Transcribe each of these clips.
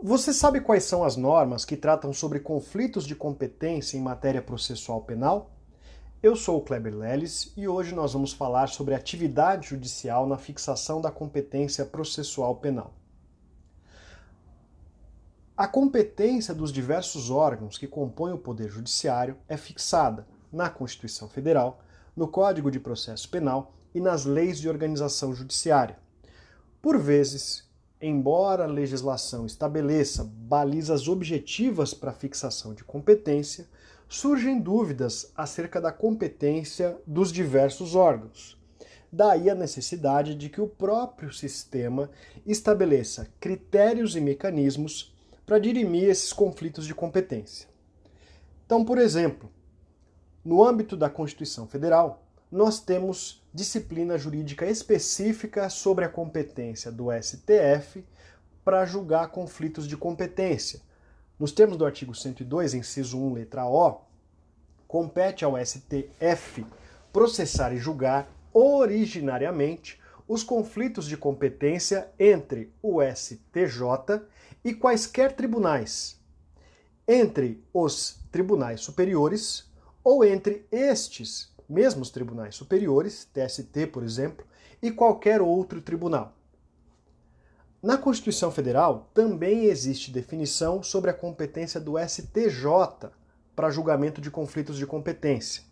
Você sabe quais são as normas que tratam sobre conflitos de competência em matéria processual penal? Eu sou o Kleber Leles e hoje nós vamos falar sobre atividade judicial na fixação da competência processual penal. A competência dos diversos órgãos que compõem o Poder Judiciário é fixada na Constituição Federal, no Código de Processo Penal e nas leis de organização judiciária. Por vezes, embora a legislação estabeleça balizas objetivas para fixação de competência, surgem dúvidas acerca da competência dos diversos órgãos. Daí a necessidade de que o próprio sistema estabeleça critérios e mecanismos para dirimir esses conflitos de competência. Então, por exemplo, no âmbito da Constituição Federal, nós temos disciplina jurídica específica sobre a competência do STF para julgar conflitos de competência. Nos termos do artigo 102, inciso 1, letra O, compete ao STF processar e julgar originariamente os conflitos de competência entre o STJ e quaisquer tribunais, entre os tribunais superiores ou entre estes mesmo os tribunais superiores, TST, por exemplo, e qualquer outro tribunal. Na Constituição Federal também existe definição sobre a competência do STJ para julgamento de conflitos de competência.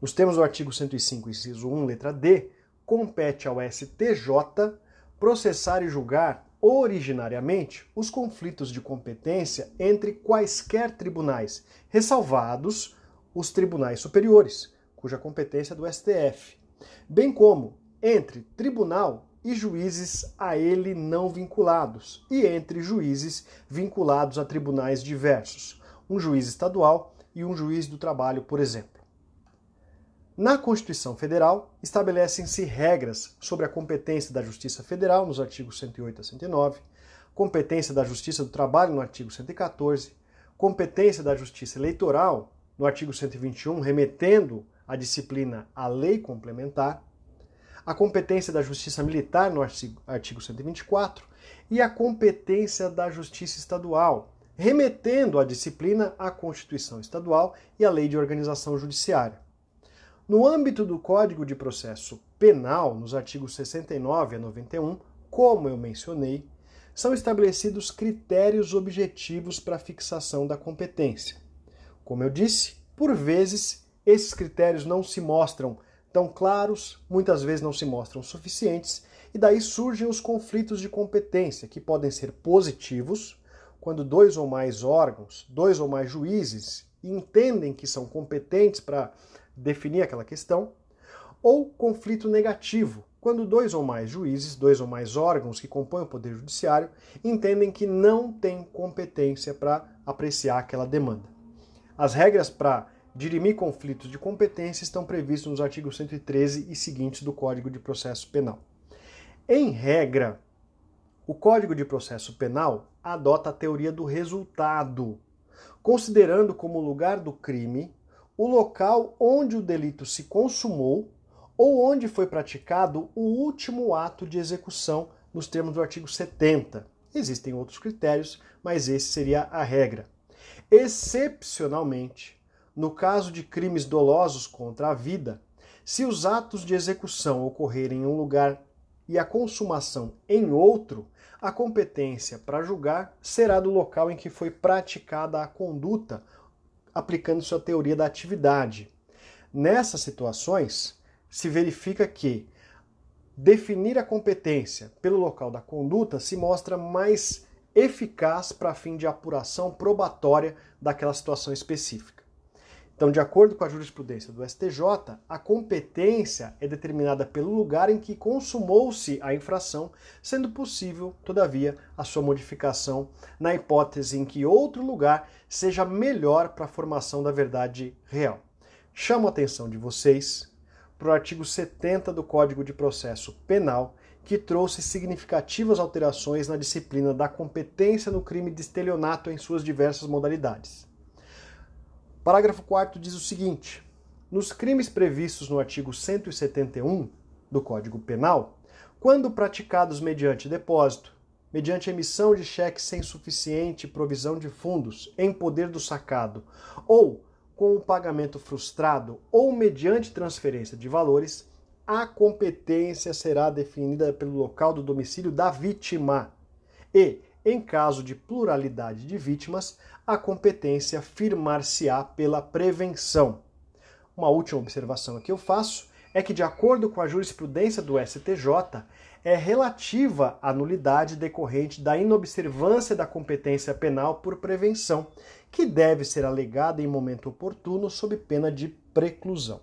Nos termos do artigo 105, inciso 1, letra D, compete ao STJ processar e julgar originariamente os conflitos de competência entre quaisquer tribunais, ressalvados os tribunais superiores, cuja competência é do STF, bem como entre tribunal e juízes a ele não vinculados, e entre juízes vinculados a tribunais diversos, um juiz estadual e um juiz do trabalho, por exemplo. Na Constituição Federal, estabelecem-se regras sobre a competência da Justiça Federal, nos artigos 108 a 109, competência da Justiça do Trabalho, no artigo 114, competência da Justiça Eleitoral, no artigo 121, remetendo a disciplina a lei complementar, a competência da Justiça Militar, no artigo 124, e a competência da Justiça Estadual, remetendo a disciplina à Constituição Estadual e à Lei de Organização Judiciária. No âmbito do Código de Processo Penal, nos artigos 69 a 91, como eu mencionei, são estabelecidos critérios objetivos para a fixação da competência. Como eu disse, por vezes esses critérios não se mostram tão claros, muitas vezes não se mostram suficientes, e daí surgem os conflitos de competência, que podem ser positivos, quando dois ou mais órgãos, dois ou mais juízes entendem que são competentes para definir aquela questão, ou conflito negativo, quando dois ou mais juízes, dois ou mais órgãos que compõem o Poder Judiciário entendem que não têm competência para apreciar aquela demanda. As regras para dirimir conflitos de competência estão previstos nos artigos 113 e seguintes do Código de Processo Penal. Em regra, o Código de Processo Penal adota a teoria do resultado, considerando como lugar do crime o local onde o delito se consumou ou onde foi praticado o último ato de execução, nos termos do artigo 70. Existem outros critérios, mas esse seria a regra. Excepcionalmente, no caso de crimes dolosos contra a vida, se os atos de execução ocorrerem em um lugar e a consumação em outro, a competência para julgar será do local em que foi praticada a conduta, aplicando sua teoria da atividade. Nessas situações, se verifica que definir a competência pelo local da conduta se mostra mais eficaz para fim de apuração probatória daquela situação específica. Então, de acordo com a jurisprudência do STJ, a competência é determinada pelo lugar em que consumou-se a infração, sendo possível, todavia, a sua modificação na hipótese em que outro lugar seja melhor para a formação da verdade real. Chamo a atenção de vocês para o artigo 70 do Código de Processo Penal, que trouxe significativas alterações na disciplina da competência no crime de estelionato em suas diversas modalidades. Parágrafo 4 diz o seguinte: nos crimes previstos no artigo 171 do Código Penal, quando praticados mediante depósito, mediante emissão de cheque sem suficiente provisão de fundos em poder do sacado, ou com o pagamento frustrado, ou mediante transferência de valores, a competência será definida pelo local do domicílio da vítima. E, em caso de pluralidade de vítimas, a competência firmar-se-á pela prevenção. Uma última observação que eu faço é que, de acordo com a jurisprudência do STJ, é relativa à nulidade decorrente da inobservância da competência penal por prevenção, que deve ser alegada em momento oportuno sob pena de preclusão.